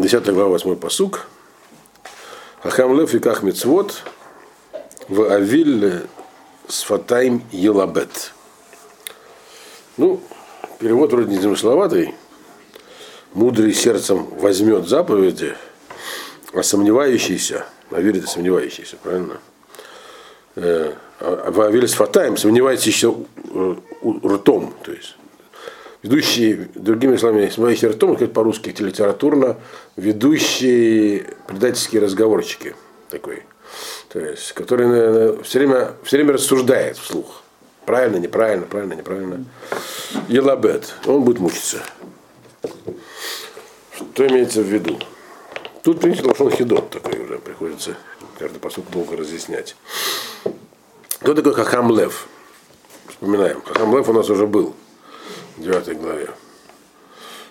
10 глава, 8 посук. Ахам лев и ках мецвод в авиль сфатайм елабет. Ну, перевод вроде не. Мудрый сердцем возьмет заповеди, а сомневающийся, а верит сомневающийся, правильно? Э, а в авиль сфатайм сомневается еще ртом, то есть ведущий, другими словами, с моих ртом, сказать по-русски литературно, ведущие предательские разговорчики такой. То есть, который наверное, все время, все время рассуждает вслух. Правильно, неправильно, правильно, неправильно. Елабет. Он будет мучиться. Что имеется в виду? Тут, в принципе, лошон хидот такой уже приходится каждый посуд долго разъяснять. Кто такой Хахам Лев? Вспоминаем. Хахам Лев у нас уже был 9 главе.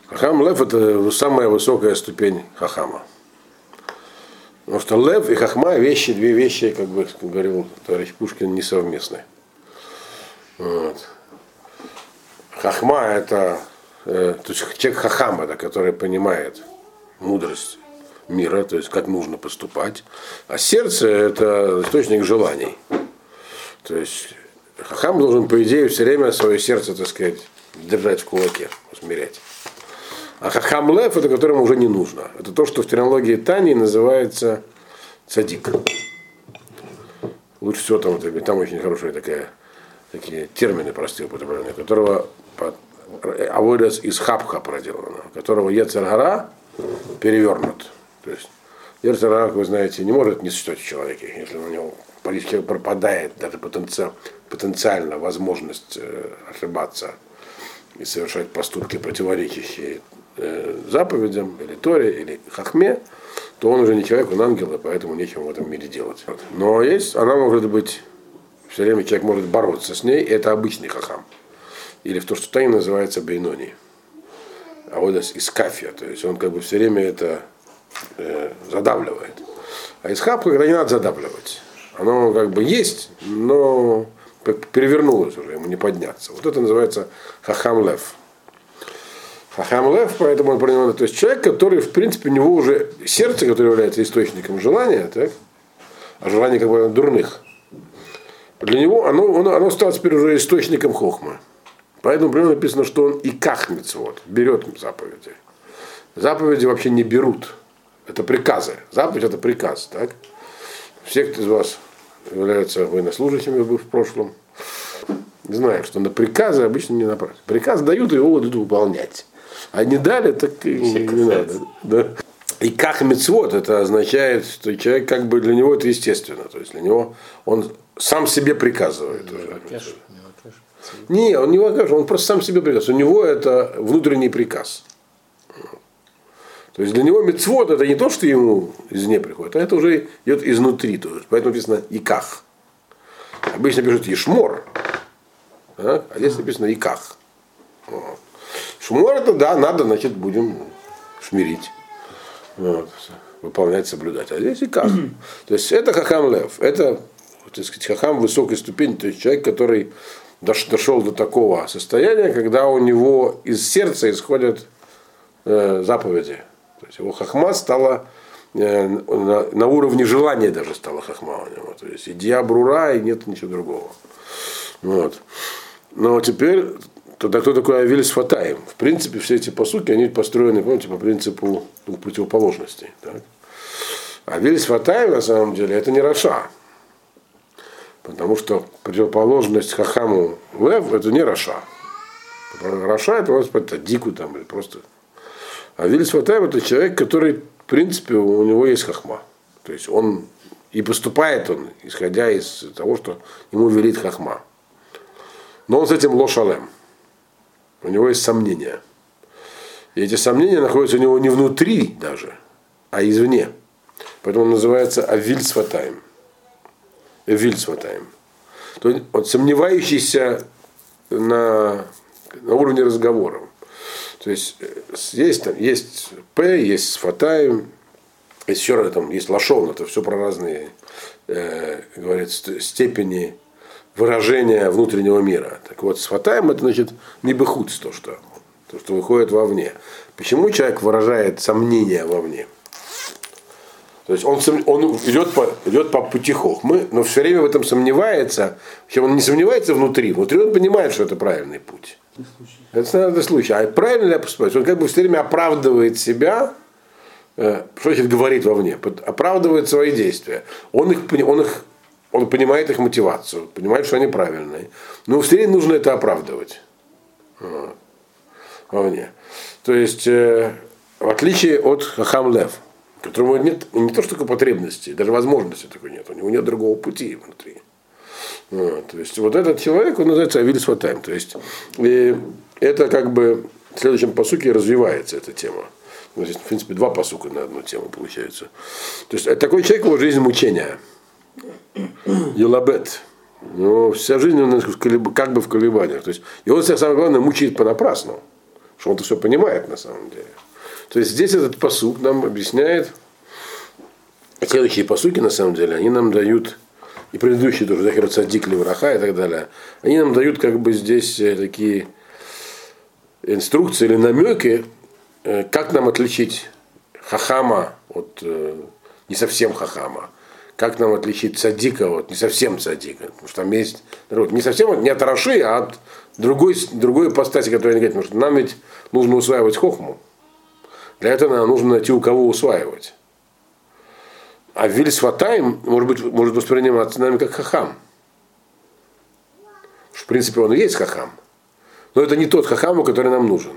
Хахам Лев это самая высокая ступень Хахама. Потому что Лев и Хахма вещи, две вещи, как бы говорил товарищ Пушкин, несовместны. Вот. Хахма это э, то есть человек Хахам это, который понимает мудрость мира, то есть как нужно поступать. А сердце это источник желаний. То есть Хахам должен, по идее, все время свое сердце, так сказать, держать в кулаке, усмирять. А хахам лев, это которому уже не нужно. Это то, что в терминологии Тани называется цадик. Лучше всего там, там очень хорошие такие, такие термины простые употребленные, которого авойдас из хапха проделано, которого Ецергара перевернут. То есть Ецергара, вы знаете, не может не существовать в человеке, если у него политика пропадает даже потенциально, потенциально возможность э, ошибаться и совершать поступки, противоречащие э, заповедям, или Торе, или Хахме, то он уже не человек, он ангел, и поэтому нечего в этом мире делать. Но есть, она может быть, все время человек может бороться с ней, и это обычный хахам. Или в то, что Тани называется бейнони. А вот из кафия, то есть он как бы все время это э, задавливает. А из хапа, когда не надо задавливать. Оно как бы есть, но перевернулось уже, ему не подняться. Вот это называется хахам лев. Хахам лев, поэтому он принимал, то есть человек, который, в принципе, у него уже сердце, которое является источником желания, так? а желание как бы дурных, для него оно, оно, оно стало теперь уже источником хохма. Поэтому прямо написано, что он и кахнется, вот, берет заповеди. Заповеди вообще не берут. Это приказы. Заповедь это приказ, так? Все, кто из вас являются военнослужащими в прошлом, знают, что на приказы обычно не направляют. Приказ дают, и его будут выполнять. А не дали, так и не, не надо. Да. И как мецвод, это означает, что человек как бы для него это естественно. То есть для него он сам себе приказывает. Не, уже. не, он не вакаш, он просто сам себе приказывает. У него это внутренний приказ. То есть для него мецвод это не то, что ему извне приходит, а это уже идет изнутри. То есть, поэтому написано иках. Обычно пишут ешмор, а, а здесь написано иках. Шмор это да, надо, значит, будем шмирить. Вот, выполнять, соблюдать. А здесь иках. То есть это хахам лев. Это так сказать, хахам высокой ступени, то есть человек, который дошел до такого состояния, когда у него из сердца исходят э, заповеди. То есть его хахма стала э, на, уровне желания даже стала хахма у него. То есть идея брура и нет ничего другого. Вот. Но теперь тогда кто такой Авель с Фатаем? В принципе, все эти посуки, они построены, помните, по принципу двух противоположностей. Так? אוויל שפתיים, на самом деле, это не רשע. Потому что противоположность חכם у לב это не רשע. רשע это, это дику там или просто אוויל שפתיים это человек, который, в принципе, у него есть חכמה. То есть он и поступает он, исходя из того, что ему велит חכמה. Но он с этим לא שלם. У него есть сомнения. И эти сомнения находятся у него не внутри даже, а извне. Поэтому он называется Авиль Сватаем. Эвиль Сватаем. То есть он сомневающийся на, на уровне разговора. То есть э, есть, там, есть П, есть Сфатаем, есть еще раз там есть Лашон, это все про разные, э, говорит, степени выражения внутреннего мира. Так вот, Сфатаем это значит не бехуц, то, что, то, что выходит вовне. Почему человек выражает сомнения вовне? То есть он, он идет, по, идет по пути хохмы, но все время в этом сомневается. Причем он не сомневается внутри. Внутри он понимает, что это правильный путь. Это standardный случай. А правильно ли я поступаю? Он как бы все время оправдывает себя, э, что значит говорит вовне, оправдывает свои действия. Он их, он их он понимает их мотивацию, понимает, что они правильные. Но все время нужно это оправдывать. Вовне. То есть, э, в отличие от Хахам Лев, которому нет не то что только потребности, даже возможности такой нет, у него нет другого пути внутри. Вот, то есть вот этот человек, он называется Авилис Ватайм. То есть и это как бы в следующем посуке развивается эта тема. Здесь, в принципе, два посука на одну тему получается. То есть это такой человек, его жизнь мучения. Елабет. Но вся жизнь он как бы в колебаниях. То есть, и он себя, самое главное, мучает понапрасну. Что он это все понимает на самом деле. То есть здесь этот посук нам объясняет, следующие посуки на самом деле, они нам дают, и предыдущие тоже, Захир Цадик, Левраха и так далее, они нам дают как бы здесь э, такие инструкции или намеки, э, как нам отличить хахама от э, не совсем хахама, как нам отличить садика от не совсем садика, потому что там есть не совсем не от Раши, а от другой, другой ипостаси, которая не говорит, потому что нам ведь нужно усваивать хохму. Для этого нам нужно найти, у кого усваивать. А Вильсватайм может, быть, может восприниматься нами как хахам. В принципе, он и есть хахам. Но это не тот хахам, который нам нужен.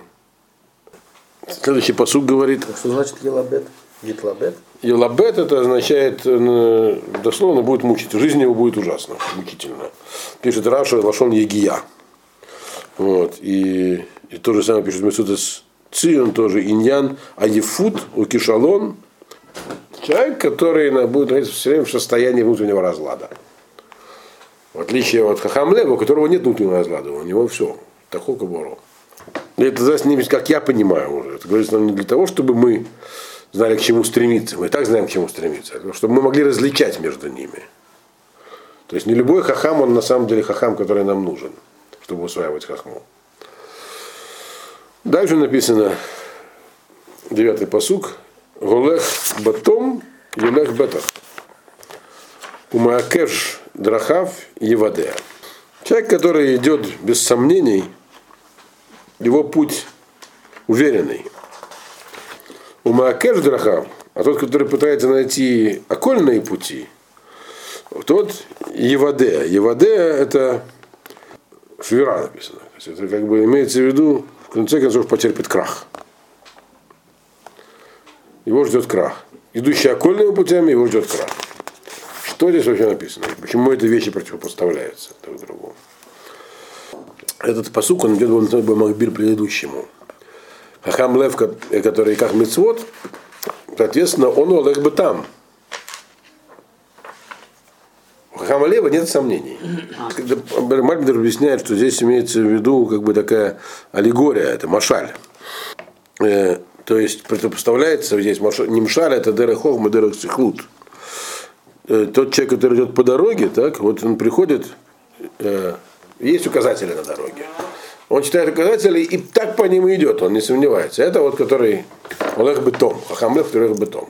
Следующий посуд говорит. А что значит елабет? Гитлабет? Елабет это означает, э, дословно будет мучить. Жизнь его будет ужасно, мучительно. Пишет Раша Лашон Егия. Вот. И, и то же самое пишет Месудес Цион тоже иньян, а Ефут у Кишалон человек, который будет находиться все время в состоянии внутреннего разлада. В отличие от Хахамлева, у которого нет внутреннего разлада, у него все, такой кабуру. Это значит, как я понимаю уже, это говорится нам не для того, чтобы мы знали, к чему стремиться. Мы и так знаем, к чему стремиться. А чтобы мы могли различать между ними. То есть не любой хахам, он на самом деле хахам, который нам нужен, чтобы усваивать хахму. Дальше написано, девятый посук, Голех батом, Юлех бетах. Умаакеш драхав евадея. Человек, который идет без сомнений, его путь уверенный. Умаакеш драхав, а тот, который пытается найти окольные пути, тот Евадея. Евадея это Швира написано. То есть это как бы имеется в виду в конце концов потерпит крах. Его ждет крах. Идущий окольными путями, его ждет крах. Что здесь вообще написано? Почему эти вещи противопоставляются друг другу? Этот посук, он идет в Махбир предыдущему. Хахам Лев, который как мецвод, соответственно, он Олег бы там. Хамалева нет сомнений. Мальбер объясняет, что здесь имеется в виду как бы такая аллегория, это машаль. То есть противопоставляется здесь не мшаль, это дера хохма, дера сихлут. Э, тот человек, который идет по дороге, так, вот он приходит, э, есть указатели на дороге. Он читает указатели и так по ним идет, он не сомневается. Это вот который Олег Бетом, Хахамлев, который Олег Бетом.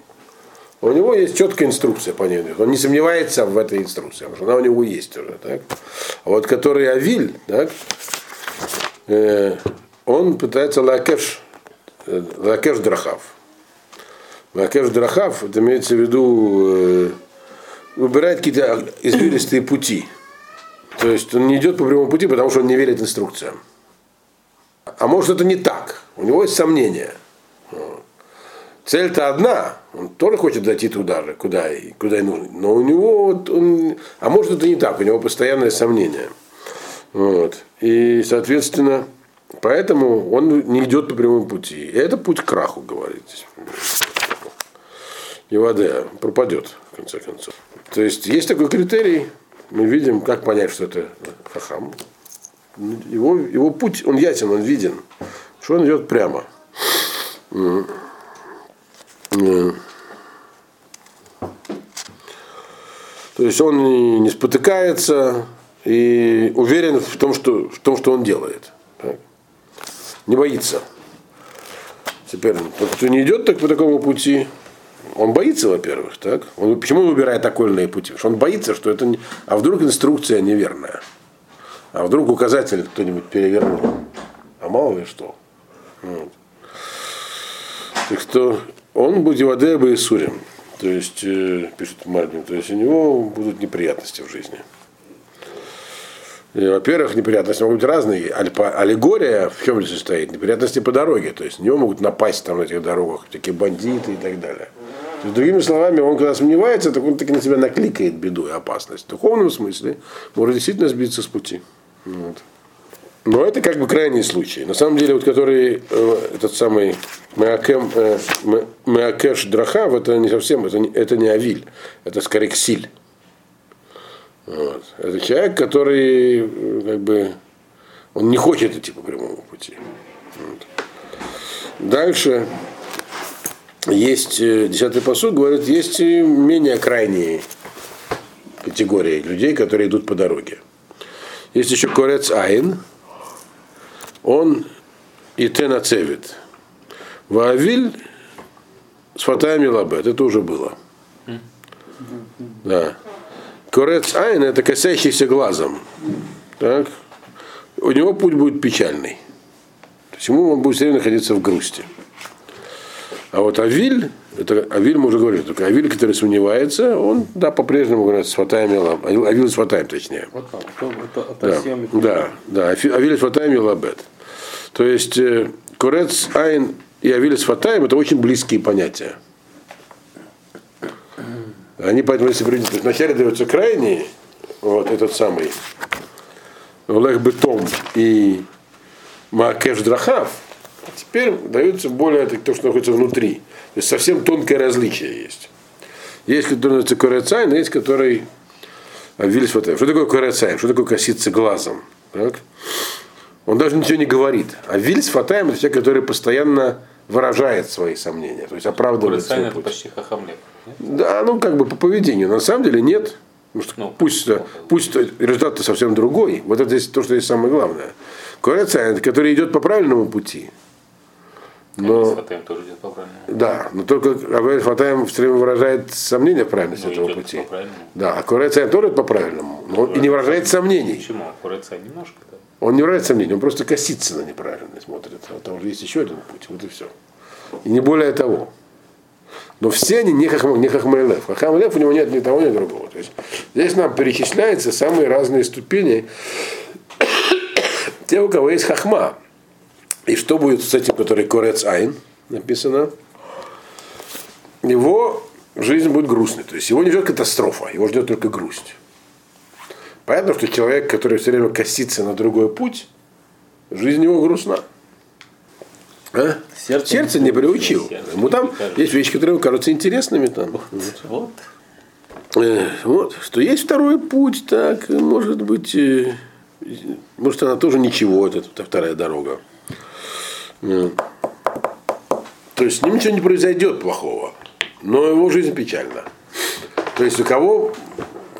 У него есть четкая инструкция по ней. Он не сомневается в этой инструкции, потому что она у него есть уже. Так? А вот который Авиль, так, э, он пытается лакеш, лакеш драхав. Лакеш драхав, это имеется в виду, э, выбирает какие-то извилистые пути. То есть он не идет по прямому пути, потому что он не верит инструкциям. А может это не так. У него есть сомнения. Цель-то одна, он тоже хочет дойти туда же, куда и, куда и нужно. Но у него, вот он, а может это не так, у него постоянное сомнение. Вот. И, соответственно, поэтому он не идет по прямому пути. И это путь к краху, говорит. Вода пропадет, в конце концов. То есть есть такой критерий, мы видим, как понять, что это хахам. Его, его путь, он ясен, он виден, что он идет прямо. То есть он не спотыкается и уверен в том, что, в том, что он делает. Так? Не боится. соперник. Тот, кто не идет так по такому пути, он боится, во-первых, так? Он, почему он выбирает окольные пути? Потому что он боится, что это не... А вдруг инструкция неверная? А вдруг указатель кто-нибудь перевернул? А мало ли что. Вот. Так что он будет Вадеба и Сурим. То есть, э, пишет Мальбин, то есть у него будут неприятности в жизни. Во-первых, неприятности могут быть разные. Аллегория в чем состоит? Неприятности по дороге. То есть на него могут напасть там на этих дорогах, такие бандиты и так далее. То есть, другими словами, он когда сомневается, так он таки на себя накликает беду и опасность. В духовном смысле может действительно сбиться с пути. Вот. Но это как бы крайний случай. На самом деле, вот который э, этот самый Меакем, э, Ме- Меакеш Драхав, это не совсем, это не, это не Авиль, это скорее Ксиль. Вот. Это человек, который э, как бы он не хочет идти по прямому пути. Вот. Дальше есть э, десятый посуд говорит, есть и менее крайние категории людей, которые идут по дороге. Есть еще корец Айн, он и Тенацевит. ואוויל שפתיים ילבט, это уже было. Да. קורץ עין это косящийся глазом. Так. У него путь будет печальный. То есть ему он будет все время находиться в грусти. А вот אוויל, это אוויל мы уже говорили, только אוויל, который сомневается, он, да, по-прежнему говорит, שפתיים ילבט. אוויל שפתיים, точнее. Вот так. Это, это Да, да, да. Афи- אוויל שפתיים ילבט. То есть э, קורץ עין и אוויל שפתיים это очень близкие понятия. Они поэтому, если есть вначале дается крайний, вот этот самый הולך בתום и מעקש דרכיו, а теперь даются более так, то, что находится внутри. То есть совсем тонкое различие есть. Есть, который называется קורץ עין, есть, который אוויל שפתיים. Что такое קורץ עין? Что такое коситься глазом? Так? Он даже ничего не говорит. А Вильс Фатаем это человек, который постоянно выражает свои сомнения, то есть оправдывает Курицайн свой это путь. почти хахамлев. Да, ну как бы по поведению. На самом деле нет. Потому что Ну, пусть, э, пусть результат совсем другой. Вот это здесь то, что здесь самое главное. Корецайн, который идет по правильному пути. Но... Но, Фатаем тоже идет по правильному. да, но только Авель Фатаем все время выражает сомнения в правильности Ну, этого пути. Да, а Корецайн тоже идет по правильному. Но он и не выражает сомнений. Почему? Курицайн немножко, да. Он не выражает сомнений, он просто косится на неправильно смотрит. А там уже есть еще один путь, вот и все. И не более того. Но все они не, хахм, не Хахмайлев. Хахмайлев у него нет ни того, ни другого. То есть здесь нам перечисляются самые разные ступени те, у кого есть хахма. И что будет с этим, который Корец Айн, написано? Его жизнь будет грустной. То есть его не ждет катастрофа, его ждет только грусть. Понятно, что человек, который все время косится на другой путь, жизнь его грустна. А? Сердце Сердце не приучил. Сердце Ему не там прикажет. есть вещи, которые кажутся интересными. Там. Вот. Э, Вот, что есть второй путь, так, может быть, э, может она тоже ничего, это, это вторая дорога. Э, То есть с ним ничего не произойдет плохого, но его жизнь печальна. То есть у кого,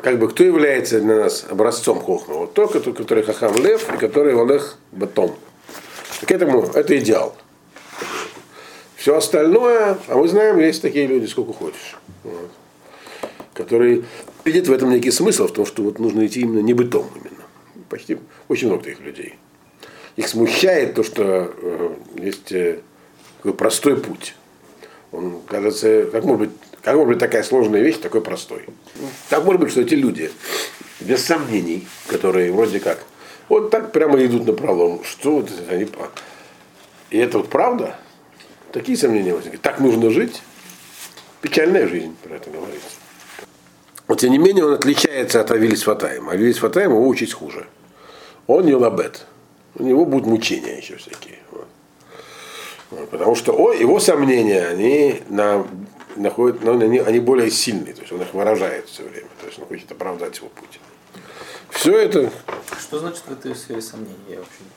как бы, кто является для нас образцом Хохма? Вот тот, который, Хахам Лев и который Валех Батом. Так этому, это идеал. Все остальное, а мы знаем, есть такие люди, сколько хочешь. Вот которые видят в этом некий смысл, в том, что вот нужно идти именно не бытом именно. Почти очень много таких людей. Их смущает то, что э, есть э, такой простой путь. Он кажется, как может быть, как может быть такая сложная вещь, такой простой. Так может быть, что эти люди, без сомнений, которые вроде как, вот так прямо идут на пролом, что вот они... И это вот правда? Такие сомнения возникают. Так нужно жить? Печальная жизнь, про это говорится. Но тем не менее он отличается от Авилис Фатаем. Авилис Фатаем его учить хуже. Он не лабет. У него будут мучения еще всякие. Вот. Вот, Потому что о, его сомнения, они, на, находят, ну, они, они более сильные. То есть он их выражает все время. То есть он хочет оправдать его путь. Все это, Что значит в этой сфере сомнений? Я вообще не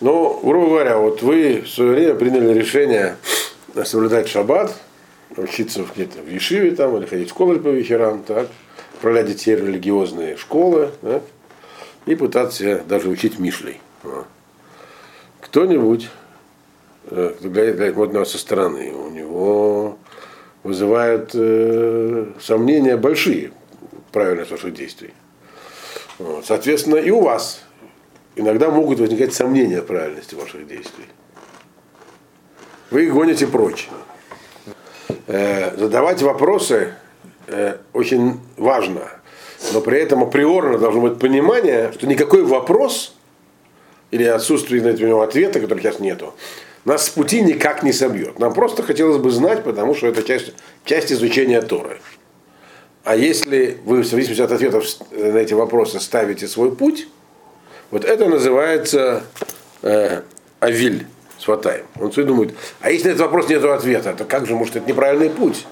понимаю. ну, грубо говоря, вот вы в свое время приняли решение соблюдать шаббат, учиться в- где-то в Ешиве там, или ходить в школу по вечерам, так, отправлять детей в религиозные школы, да, и пытаться даже учить Мишлей. Кто-нибудь э, кто глядит, глядит вот на него со стороны, у него вызывает э, сомнения большие правильность ваших действий. Вот. Соответственно, и у вас иногда могут возникать сомнения в правильности ваших действий. Вы их гоните прочь. Э, задавать вопросы э, очень важно, но при этом априорно должно быть понимание, что никакой вопрос или отсутствие на него ответа, которого сейчас нету, нас с пути никак не собьет. Нам просто хотелось бы знать, потому что это часть, часть изучения Торы. А если вы в зависимости от ответов на эти вопросы ставите свой путь, вот это называется э, авиль сватаем. Он все думает, а если на этот вопрос нет ответа, то как же, может, это неправильный путь?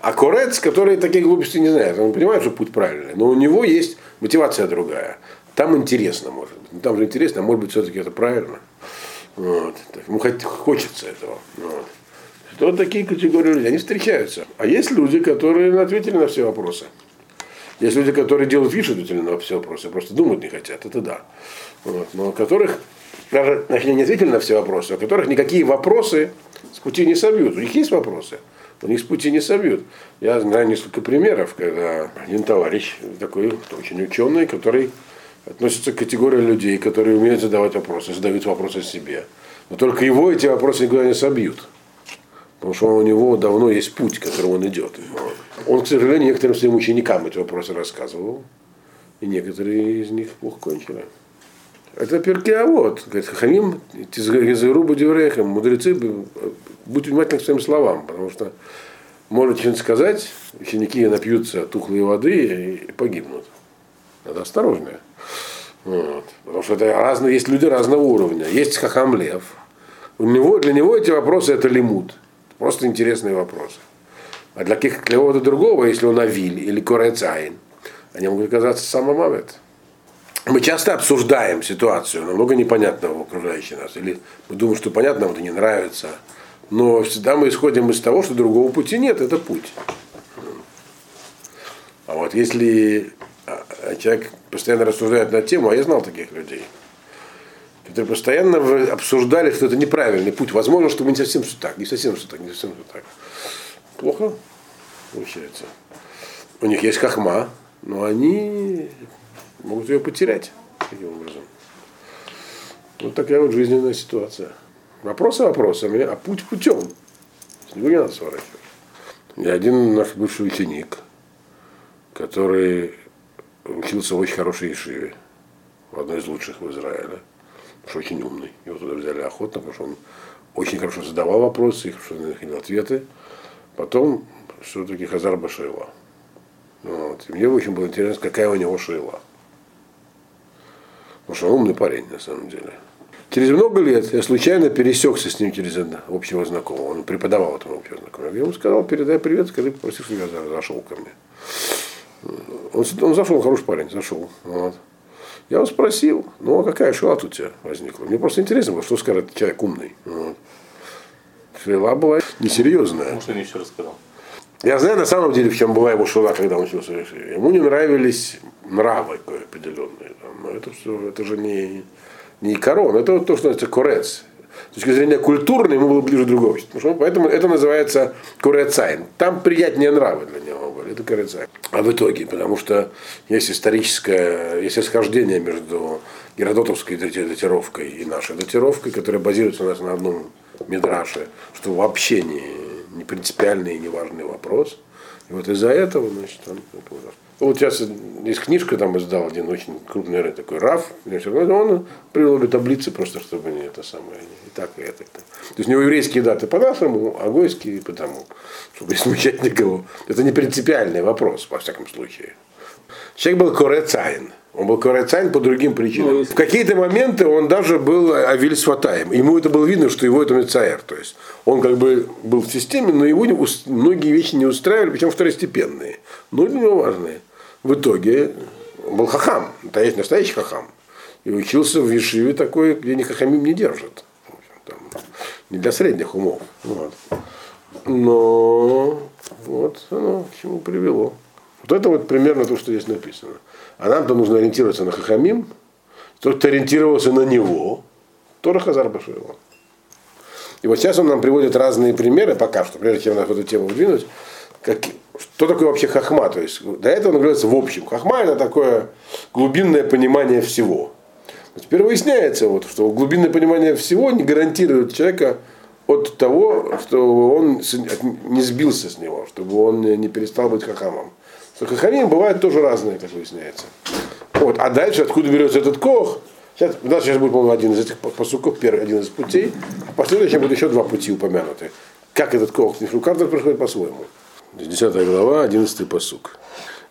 А Корец, который такие глупости не знает, он понимает, что путь правильный, но у него есть мотивация другая. Там интересно, может быть. Там же интересно, а может быть, все-таки это правильно. Вот. Ему хочется этого. Вот. Вот такие категории людей, они встречаются. А есть люди, которые ответили на все вопросы. Есть люди, которые делают вид, что ответили на все вопросы, просто думать не хотят, это да. Вот. Но которых, даже значит, не ответили на все вопросы, у которых никакие вопросы с пути не собьют. У них есть вопросы, но них с пути не собьют. Я знаю несколько примеров, когда один товарищ, такой очень ученый, который относится к категории людей, которые умеют задавать вопросы, задают вопросы себе. Но только его эти вопросы никуда не собьют. Потому что у него давно есть путь, которым он идет. Он, к сожалению, некоторым своим ученикам эти вопросы рассказывал. И некоторые из них плохо кончили. Это перки, а вот, говорит, Хахамим, Гезеру Будеврехам, мудрецы, будь внимательны к своим словам, потому что может что-нибудь сказать, ученики напьются тухлой воды и погибнут. Надо осторожнее. Вот. Потому что это разные, есть люди разного уровня. Есть Хахам Лев. У него, для него эти вопросы это лимут. Просто интересные вопросы. А для кого-то другого, если он Авиль или Корецайн, они могут оказаться самым Амет. Мы часто обсуждаем ситуацию, намного непонятного в окружающей нас. Или мы думаем, что понятно, нам это не нравится. Но всегда мы исходим из того, что другого пути нет, это путь. А вот если человек постоянно рассуждает на тему, а я знал таких людей, которые постоянно обсуждали, что это неправильный путь. Возможно, что мы не совсем что так, не совсем что так, не совсем что так. Плохо получается. У них есть хахма, но они могут ее потерять таким образом. Вот такая вот жизненная ситуация. Вопросы вопросами, а путь путем. С него не надо сворачивать. И один наш бывший ученик, который учился в очень хорошей Ешиве, в одной из лучших в Израиле, потому что очень умный. Его туда взяли охотно, потому что он очень хорошо задавал вопросы, и хорошо находил ответы. Потом все-таки Хазар Башила. Вот. И мне очень было интересно, какая у него шила. Потому что он умный парень, на самом деле. Через много лет я случайно пересекся с ним через общего знакомого. Он преподавал этому общего знакомого. Я ему сказал, передай привет, скажи, попроси, чтобы я зашел ко мне. Он, он зашел, хороший парень, зашел. Вот. Я его спросил, ну а какая шила тут у тебя возникла? Мне просто интересно было, что скажет человек умный. Вот. Шила была несерьезная. Что не еще рассказал. Я знаю на самом деле, в чем была его шила, когда он учился. Ему не нравились нравы определенные. Но это все, это же не, не корон, это вот то, что называется корец. С точки зрения культурной ему было ближе другого. Поэтому это называется курецайн. Там приятнее нравы для него были. Это курецайн. А в итоге, потому что есть историческое, есть расхождение между геродотовской датировкой и нашей датировкой, которая базируется у нас на одном мидраше, что вообще не, не принципиальный и не важный вопрос. И вот из-за этого, значит, он вот сейчас есть книжка, там издал один очень крупный такой Раф, он привел обе таблицы просто, чтобы не это самое, и так, и это. То есть у него еврейские даты по-нашему, а гойские по тому, чтобы не смущать никого. Это не принципиальный вопрос, во всяком случае. Человек был корецайн. Он был корецайн по другим причинам. Ну, в какие-то моменты он даже был Авиль Сватаем. Ему это было видно, что его это Мецаэр. То есть он как бы был в системе, но его многие вещи не устраивали, причем второстепенные. Но для него важные в итоге был хахам, есть настоящий хахам. И учился в Вишиве такой, где ни хахамим не держат. Там, не для средних умов. Вот. Но вот оно к чему привело. Вот это вот примерно то, что здесь написано. А нам-то нужно ориентироваться на хахамим. Тот, кто ориентировался на него, Тора Хазар Башуева. И вот сейчас он нам приводит разные примеры, пока что, прежде чем нас в эту тему вдвинуть, как, что такое вообще хахма. То есть до этого он говорится в общем. Хахма это такое глубинное понимание всего. Но теперь выясняется, вот, что глубинное понимание всего не гарантирует человека от того, чтобы он не сбился с него, чтобы он не перестал быть хахамом. Что хахамим бывают тоже разные, как выясняется. Вот. А дальше, откуда берется этот кох, сейчас, у нас сейчас будет, по-моему, один из этих посуков, первый, один из путей, а в последующем будут еще два пути упомянуты. Как этот кох, у каждого происходит по-своему. 10 глава, 11 посук.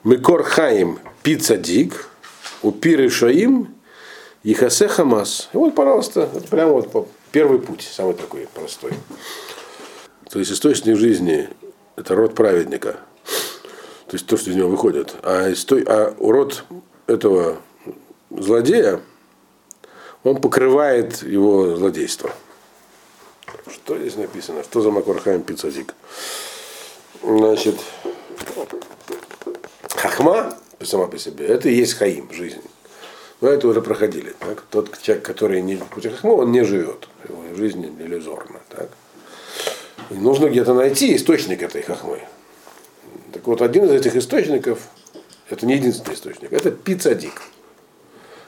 Микор хаим пицадик, упиры шаим, Ихасе Хамас. И вот, пожалуйста, вот прямо вот первый путь, самый такой простой. То есть источник жизни – это род праведника. То есть то, что из него выходит. А, исто- а род этого злодея, он покрывает его злодейство. Что здесь написано? Что за Макорхайм Пиццадик? Значит, хахма сама по себе, это и есть хаим, жизнь. Но это уже проходили. Так? Тот человек, который не в пути хахма, он не живет. Его жизнь иллюзорна. Так? И нужно где-то найти источник этой хахмы. Так вот, один из этих источников, это не единственный источник, это пицадик.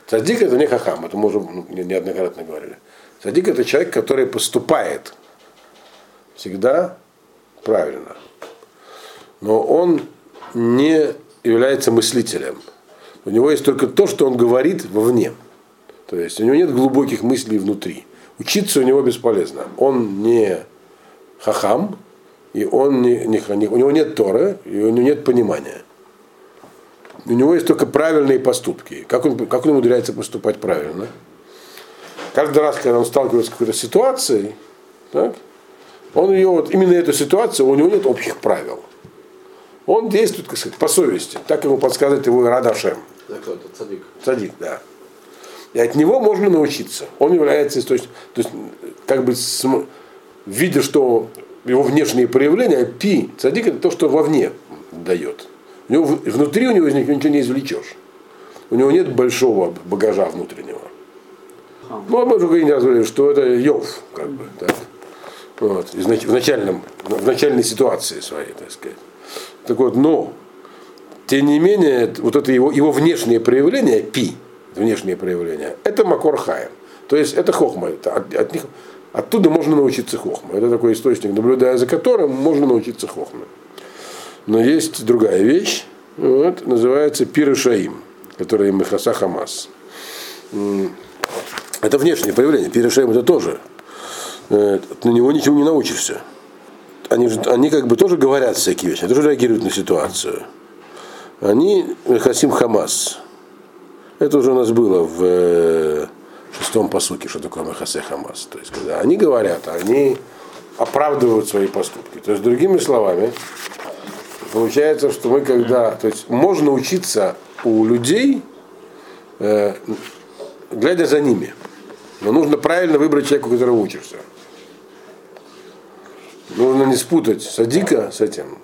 Цадик это не хахам, это мы уже ну, не- неоднократно говорили. Цадик это человек, который поступает всегда правильно. Но он не является мыслителем. У него есть только то, что он говорит вовне. То есть у него нет глубоких мыслей внутри. Учиться у него бесполезно. Он не хахам, и он не, не, у него нет Торы, и у него нет понимания. У него есть только правильные поступки. Как он, как он умудряется поступать правильно? Каждый раз, когда он сталкивается с какой-то ситуацией, так, он ее, вот именно эту ситуацию, у него нет общих правил. Он действует, как сказать, по совести. Так ему подсказывает его Радашем. Цадик. Садик, да. И от него можно научиться. Он является источником. То есть, как бы, см- видя, что его внешние проявления, пи, цадик это то, что вовне дает. У него, внутри у него из них ничего не извлечешь. У него нет большого багажа внутреннего. Ну, а мы уже не раз говорили, что это Йов, как бы, так. Вот, в, начальном, в начальной ситуации своей, так сказать. Так вот, но тем не менее, вот это его, его внешнее проявление, пи, внешнее проявление, это макор хаем. То есть это хохма. Это от, от них, оттуда можно научиться хохма. Это такой источник, наблюдая за которым можно научиться хохме. Но есть другая вещь, вот, называется пирышаим, которая Мехаса Хамас. Это внешнее проявление. Пирышаим это тоже. Э, На него ничего не научишься. Они, же- они как бы тоже говорят всякие вещи, они тоже реагируют на ситуацию они Хасим Хамас. Это уже у нас было в э, шестом посуке, что такое Махасе Хамас. То есть, когда они говорят, они оправдывают свои поступки. То есть, другими словами, получается, что мы когда... То есть, можно учиться у людей, э, глядя за ними. Но нужно правильно выбрать человека, у которого учишься. Нужно не спутать צדיק а с этим.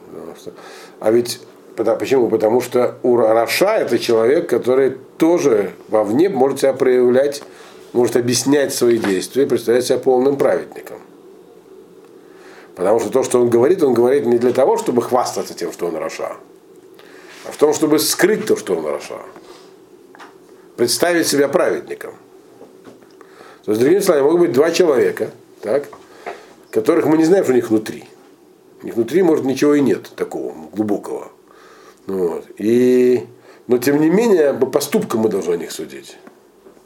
А ведь Почему? Потому что у רשע это человек, который тоже вовне может себя проявлять, может объяснять свои действия, представлять себя полным праведником. Потому что то, что он говорит, он говорит не для того, чтобы хвастаться тем, что он רשע, а в том, чтобы скрыть то, что он רשע. Представить себя праведником. То есть, другими словами, могут быть два человека, так, которых мы не знаем, что у них внутри. У них внутри, может, ничего и нет такого глубокого. Вот. И, но тем не менее, по поступкам мы должны о них судить.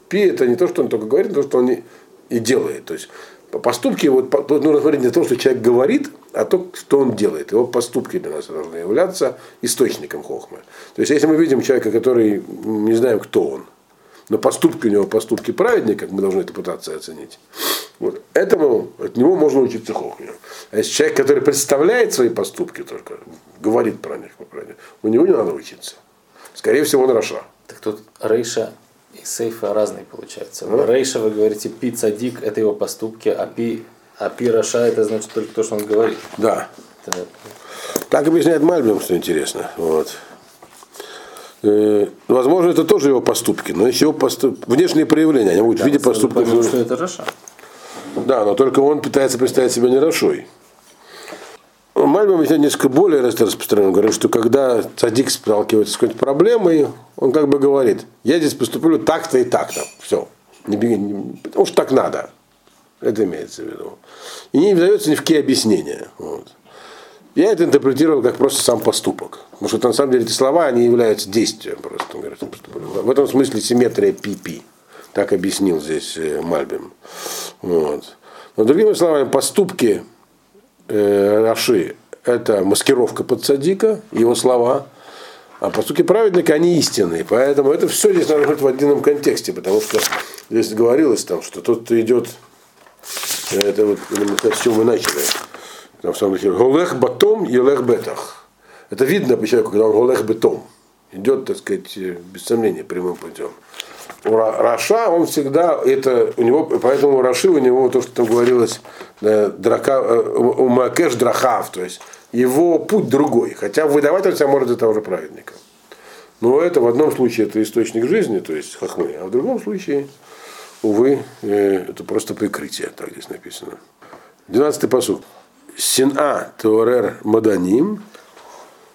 Пи это не то, что он только говорит, а то, что он и, делает. То есть по поступки, вот, тут нужно смотреть не то, что человек говорит, а то, что он делает. Его поступки для нас должны являться источником хохмы. То есть если мы видим человека, который не знаем, кто он, но поступки у него поступки праведника, мы должны это пытаться оценить. Вот. Этому, от него можно учиться חכמה. А если человек, который представляет свои поступки только, говорит про них, про них, у него не надо учиться. Скорее всего, он רשע. Так тут רישא и סיפא разные получаются. Ну. רישא вы говорите פי צדיק, это его поступки, а פי, а פי רשע это значит только то, что он говорит. Да. Это- Так объясняет Мальбим, что интересно. Вот. Э, Возможно, это тоже его поступки, но еще поступ... внешние проявления. Они могут в виде поступков. что это Раша. Да, но только он пытается представить себя не Рашой. Мальбим объясняет несколько более распространенно. Он говорит, что когда цадик сталкивается с какой-то проблемой, он как бы говорит, я здесь поступлю так-то и так-то. Все. Не беги, не- потому что так надо. Это имеется в виду. И не вдается ни в какие объяснения. Вот. Я это интерпретировал как просто сам поступок. Потому что на самом деле эти слова, они являются действием просто. В этом смысле симметрия пи-пи. Так объяснил здесь э, Мальбим. Вот. Но другими словами, поступки э, Раши – это маскировка под садика, его слова, а поступки праведника, они истинные. Поэтому это все здесь надо быть в отдельном контексте, потому что здесь говорилось там, что тот, кто идет, э, это вот, с чего мы начали, там в самом начале, голех батом, елех бетах. Это видно по человеку, когда он голех бетом. Идет, так сказать, без сомнения, прямым путем. У Ра- Раша он всегда, это у него, поэтому у Раши у него то, что там говорилось, э, драка, э, у Макеш драхав, то есть его путь другой. Хотя выдаватель себя может за того же праведника. Но это в одном случае это источник жизни, то есть хохмы, а в другом случае, увы, э, это просто прикрытие, так здесь написано. 12-й посуд. Сина теорер маданим,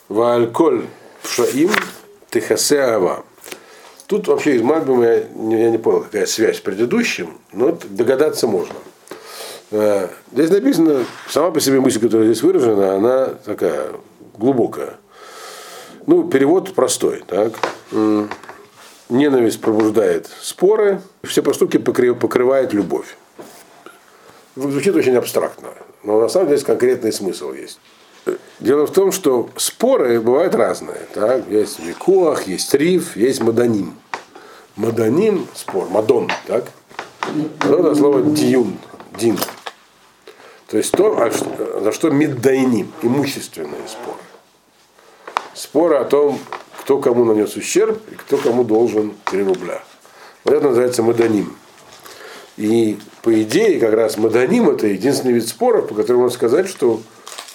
ваальколь пшаим техасе ава. Тут вообще из Мальбима я я не понял, какая связь с предыдущим, но догадаться можно. Э, Здесь написано, сама по себе мысль, которая здесь выражена, она такая глубокая. Ну, перевод простой. Так? Ненависть пробуждает споры, все поступки покры- покрывает любовь. Звучит очень абстрактно, но на самом деле конкретный смысл есть. Дело в том, что споры бывают разные. Так? Есть викуах, есть риф, есть маданим. Маданим – спор, мадон, так? Вот это слово диюн, дин. То есть то, а за что миддайним, имущественные споры. Споры о том, кто кому нанес ущерб и кто кому должен 3 рубля. Вот это называется маданим. И по идее, как раз Маданим это единственный вид споров, по которому можно сказать, что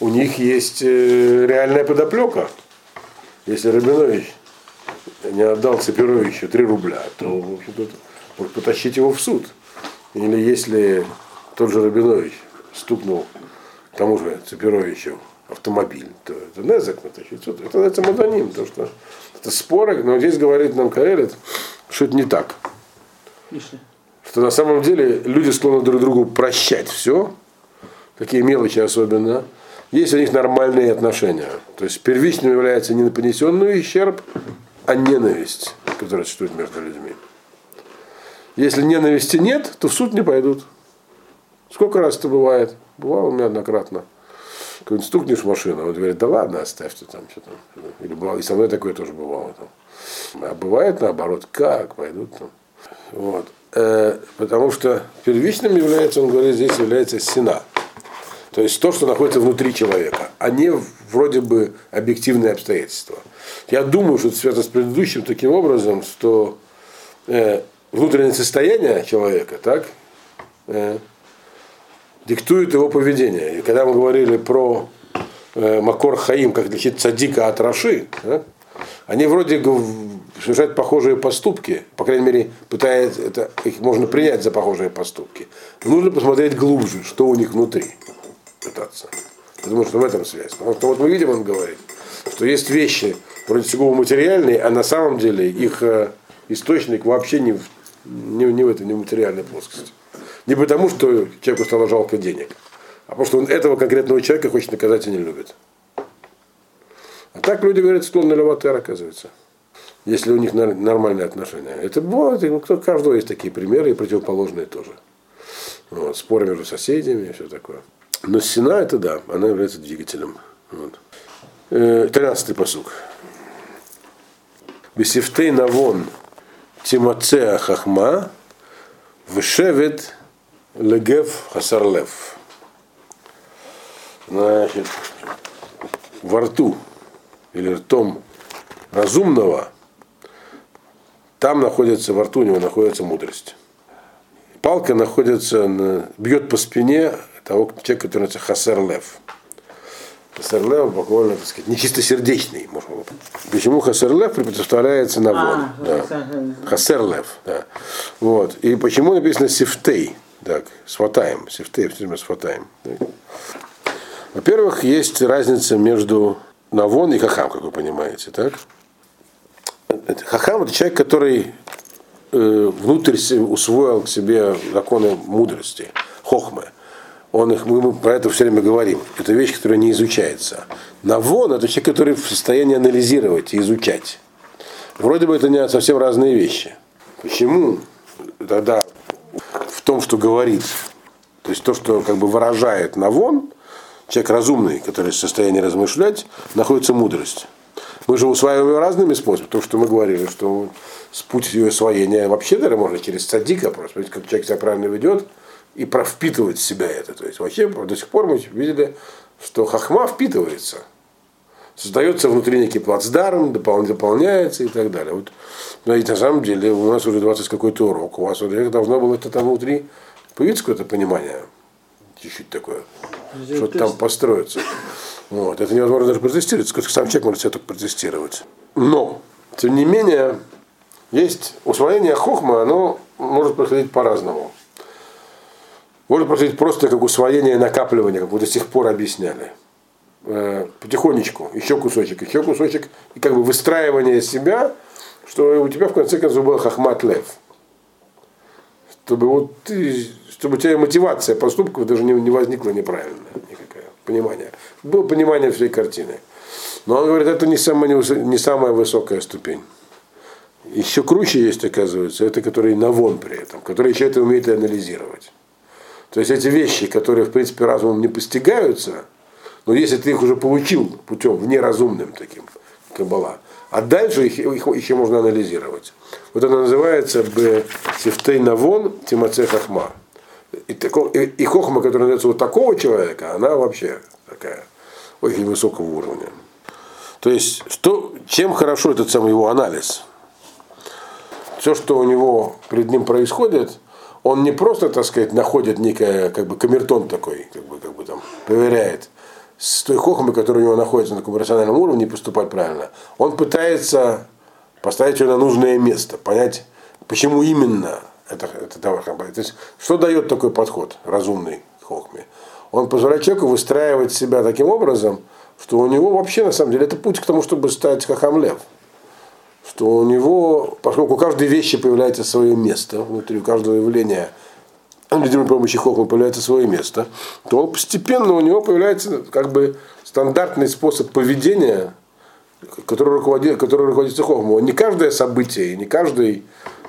у них есть э, реальная подоплека. Если Рабинович не отдал Цепировичу 3 рубля, то, в общем-то, потащить его в суд. Или если тот же Рабинович стукнул тому же Цепировичу автомобиль, то это Незак натащить в суд. Это называется Маданим, то что это споры, но здесь говорит нам Каэлит, что это не так что на самом деле люди склонны друг другу прощать все, такие мелочи особенно, есть у них нормальные отношения. То есть первичным является не понесенный ущерб, а ненависть, которая существует между людьми. Если ненависти нет, то в суд не пойдут. Сколько раз это бывает? Бывало неоднократно. Какой-нибудь стукнешь в машину, он говорит, да ладно, оставьте там что-то. Или бывало, и со мной такое тоже бывало. Там. А бывает наоборот, как пойдут там. Вот. Э, потому что первичным является, он говорит, здесь является сина. То есть то, что находится внутри человека, а не вроде бы объективные обстоятельства. Я думаю, что это связано с предыдущим таким образом, что э, внутреннее состояние человека, так, э, диктует его поведение. И когда мы говорили про э, Макор Хаим, как отличить цадика от Раши, да, они вроде совершают похожие поступки, по крайней мере, пытаются это, их можно принять за похожие поступки. Но нужно посмотреть глубже, что у них внутри. Пытаться. Думаю, что в этом связь. Потому что вот мы видим, он говорит, что есть вещи вроде сугубо материальные, а на самом деле их э, источник вообще не в, не, не в этой не в материальной плоскости. Не потому, что человеку стало жалко денег, а потому что он этого конкретного человека хочет наказать и не любит. А так люди говорят, склонны леватер, оказывается. Если у них нормальные отношения. Это бывает, и ну, кто, у каждого есть такие примеры, и противоположные тоже. Вот, споры между соседями и все такое. Но стена это да, она является двигателем. Вот. Э, Тринадцатый посук. Бесифтей навон тимацеа хахма вешевет легев хасарлев. Значит, во рту или ртом разумного, там находится, во рту у него находится мудрость. Палка находится, на, бьет по спине того человека, который называется Хасер Лев. Хасер Лев буквально, так сказать, нечистосердечный. Можно. Почему Хасер Лев представляется на вон? А, да. Хасер Лев, да. Вот. И почему написано Сифтей? Так, сватаем, сифтей все время сватаем. Так. Во-первых, есть разница между навон и хахам, как вы понимаете, так? Хахам это человек, который э, внутрь усвоил к себе законы мудрости, хохмы. Он их, мы про это все время говорим. Это вещь, которая не изучается. Навон это человек, который в состоянии анализировать и изучать. Вроде бы это не совсем разные вещи. Почему тогда в том, что говорит, то есть то, что как бы выражает Навон, человек разумный, который в состоянии размышлять, находится мудрость. Мы же усваиваем разными способами. То, что мы говорили, что с путь ее освоения вообще даже можно через садика, просто видеть, как человек себя правильно ведет, и впитывать в себя это. То есть вообще до сих пор мы видели, что хахма впитывается. Создается внутри некий плацдарм, допол- дополняется и так далее. Вот, но на самом деле у нас уже 20 какой-то урок. У вас уже должно было это там внутри появиться какое-то понимание. Чуть-чуть такое. Что-то там построиться. Вот. Это невозможно даже протестировать. Сам человек может себя только протестировать. Но, тем не менее, есть усвоение хохма, оно может происходить по-разному. Может происходить просто как усвоение и накапливание, как вы до сих пор объясняли. Э, Потихонечку, еще кусочек, еще кусочек, и как бы выстраивание себя, что у тебя в конце концов был хахмат лев. Чтобы вот ты, чтобы у тебя мотивация поступков даже не, не возникла неправильная никакая. Понимание. Было понимание всей картины. Но он говорит, это не самая, не самая высокая ступень. Еще круче есть, оказывается, это который навон при этом, который еще это умеет и анализировать. То есть эти вещи, которые, в принципе, разумом не постигаются, но если ты их уже получил путем внеразумным таким, кабала, а дальше их, их еще можно анализировать. Вот это называется б сифтей навон тимаце хахма. И, тако- и, и хохма, которая называется вот такого человека, она вообще такая очень высокого уровня. То есть, что, чем хорошо этот самый его анализ? Все, что у него перед ним происходит, он не просто, так сказать, находит некое, как бы, камертон такой, как бы, как бы там, проверяет с той хохмой, которая у него находится на таком рациональном уровне, поступать правильно. Он пытается поставить ее на нужное место, понять, почему именно это, это товар То есть, что дает такой подход разумный хохме? Он позволяет человеку выстраивать себя таким образом, что у него вообще, на самом деле, это путь к тому, чтобы стать хахам лев что у него, поскольку у каждой вещи появляется свое место, внутри у каждого явления, видимо, при помощи хохма появляется свое место, то он постепенно у него появляется как бы стандартный способ поведения, который, руководит, который руководится хохмом. Не каждое событие, не каждый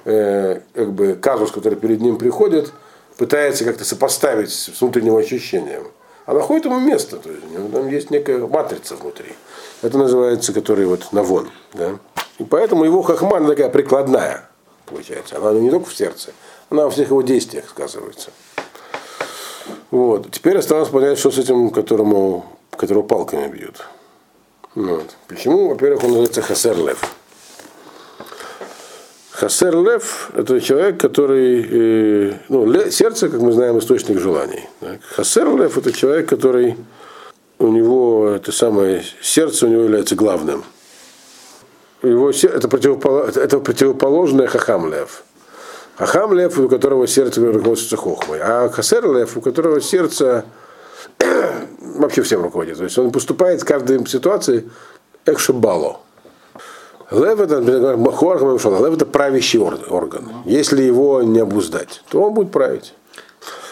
э, как бы, казус, который перед ним приходит, пытается как-то сопоставить с внутренним ощущением. А находит ему место, то есть у него там есть некая матрица внутри. Это называется, который вот навон. Да? И поэтому его хахма она такая прикладная, получается. Она не только в сердце, она во всех его действиях сказывается. Вот. Теперь осталось понять, что с этим, которому, которого палками бьют. Вот. Почему? Во-первых, он называется Хасер Лев. Хасер Лев – это человек, который, э, ну, сердце, как мы знаем, источник желаний. Хасер Лев – это человек, который у него это самое сердце у него является главным. Его это, противополо- это- противоположное Хахам Лев. Хахам Лев, у которого сердце руководствуется хохмой, а Хасер Лев, у которого сердце вообще всем руководит. То есть он поступает в каждой ситуации экшебало. Лев это, лев это правящий ор- орган. Если его не обуздать, то он будет править.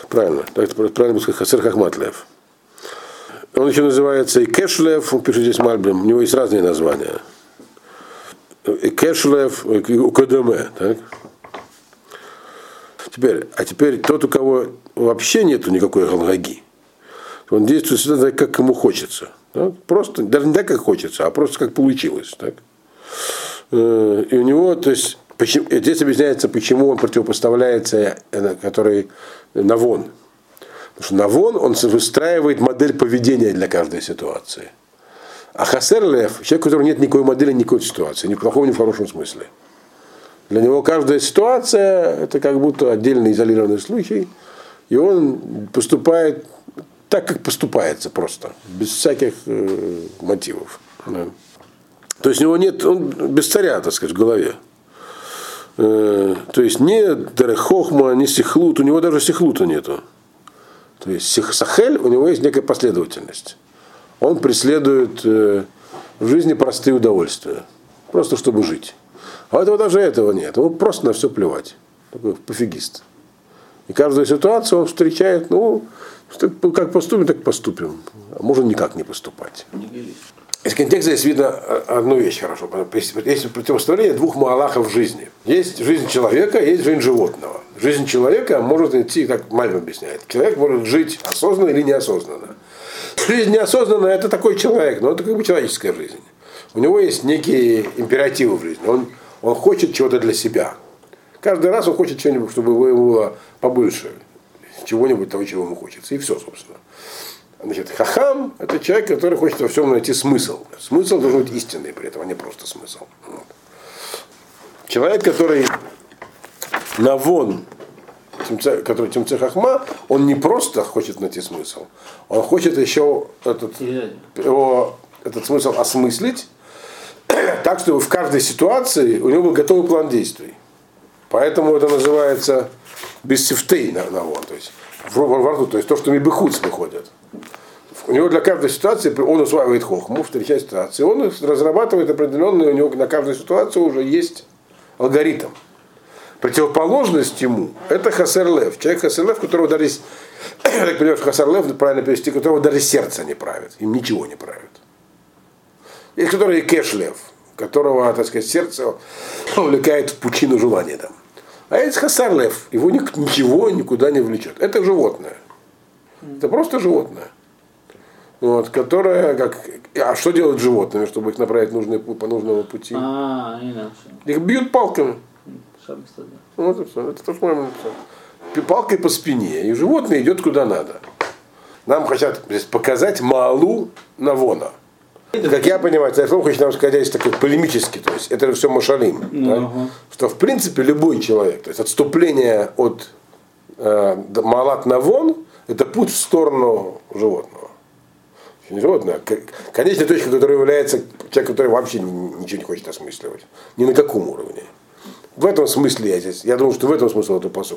Правильно. Так это правильно будет Хасер Хахмат Лев. Он еще называется и Кешлев, он пишет здесь Мальбим, у него есть разные названия. И Кешлев, и Кодеме, так? Теперь, а теперь тот, у кого вообще нету никакой галгаги, он действует всегда так, как ему хочется. да? Просто, даже не так, как хочется, а просто как получилось. Так? Э, И у него, то есть, почему, здесь объясняется, почему он противопоставляется, э, который Навон. Потому что Навон, он выстраивает модель поведения для каждой ситуации. А Хасер Лев, человек, у которого нет никакой модели, никакой ситуации, ни в плохом, ни в хорошем смысле. Для него каждая ситуация это как будто отдельный изолированный случай, и он поступает так, как поступается просто, без всяких э, мотивов. Да. То есть у него нет, он без царя, так сказать, в голове. Э, то есть не Дерехохма, не Сихлут, у него даже Сихлута нету. То есть Сахель, у него есть некая последовательность. Он преследует э, в жизни простые удовольствия, просто чтобы жить. А этого даже этого нет, ему просто на все плевать. Такой пофигист. И каждую ситуацию он встречает, ну, как поступим, так поступим. А можно никак не поступать. Из контекста здесь видно э, одну вещь хорошо. Есть противостояние двух маалахов в жизни. Есть жизнь человека, есть жизнь животного. Жизнь человека может идти, как Мальм объясняет. Человек может жить осознанно или неосознанно. Жизнь неосознанная – это такой человек, но это как бы человеческая жизнь. У него есть некие императивы в жизни. Он, он хочет чего-то для себя. Каждый раз он хочет чего-нибудь, чтобы его было побольше. Чего-нибудь того, чего ему хочется. И все, собственно. Значит, хахам – это человек, который хочет во всем найти смысл. Смысл должен быть истинный при этом, а не просто смысл. Вот. Человек, который навон, Тимце- который Тимце Хахма, он не просто хочет найти смысл, он хочет еще этот, его, этот смысл осмыслить, так, чтобы в каждой ситуации у него был готовый план действий. Поэтому это называется бессифтей на, навон, то есть в, во- во рту, то есть то, что мибихуц выходит. У него для каждой ситуации он усваивает хохму, встречает ситуации, он разрабатывает определенные, у него на каждую ситуацию уже есть алгоритм. Противоположность ему – это хасерлев. Человек хасерлев, которого даже, так понимаю, что хасерлев, правильно перевести, которого даже сердце не правит, им ничего не правит. Есть который кешлев, которого, так сказать, сердце увлекает в пучину желания там. А есть хасарлев, его ничего никуда не влечет. Это животное. Это просто животное. Вот, которое, как, а что делают животными, чтобы их направить нужные, по нужному пути? А, их бьют палками. Вот и все. Это то, что мы написали. Палкой по спине. И животное идет куда надо. Нам хотят здесь показать малу навона. Как я понимаю, Царьфлом хочет нам сказать, такой полемический, то есть это все Машалим. Ну, да? угу. Что в принципе любой человек, то есть отступление от э, Малат Навон, это путь в сторону животного. Не животное, а конечная точка, которая является человек, который вообще ни- ничего не хочет осмысливать. Ни на каком уровне. В этом смысле я здесь, я думаю, что в этом смысл этого посука.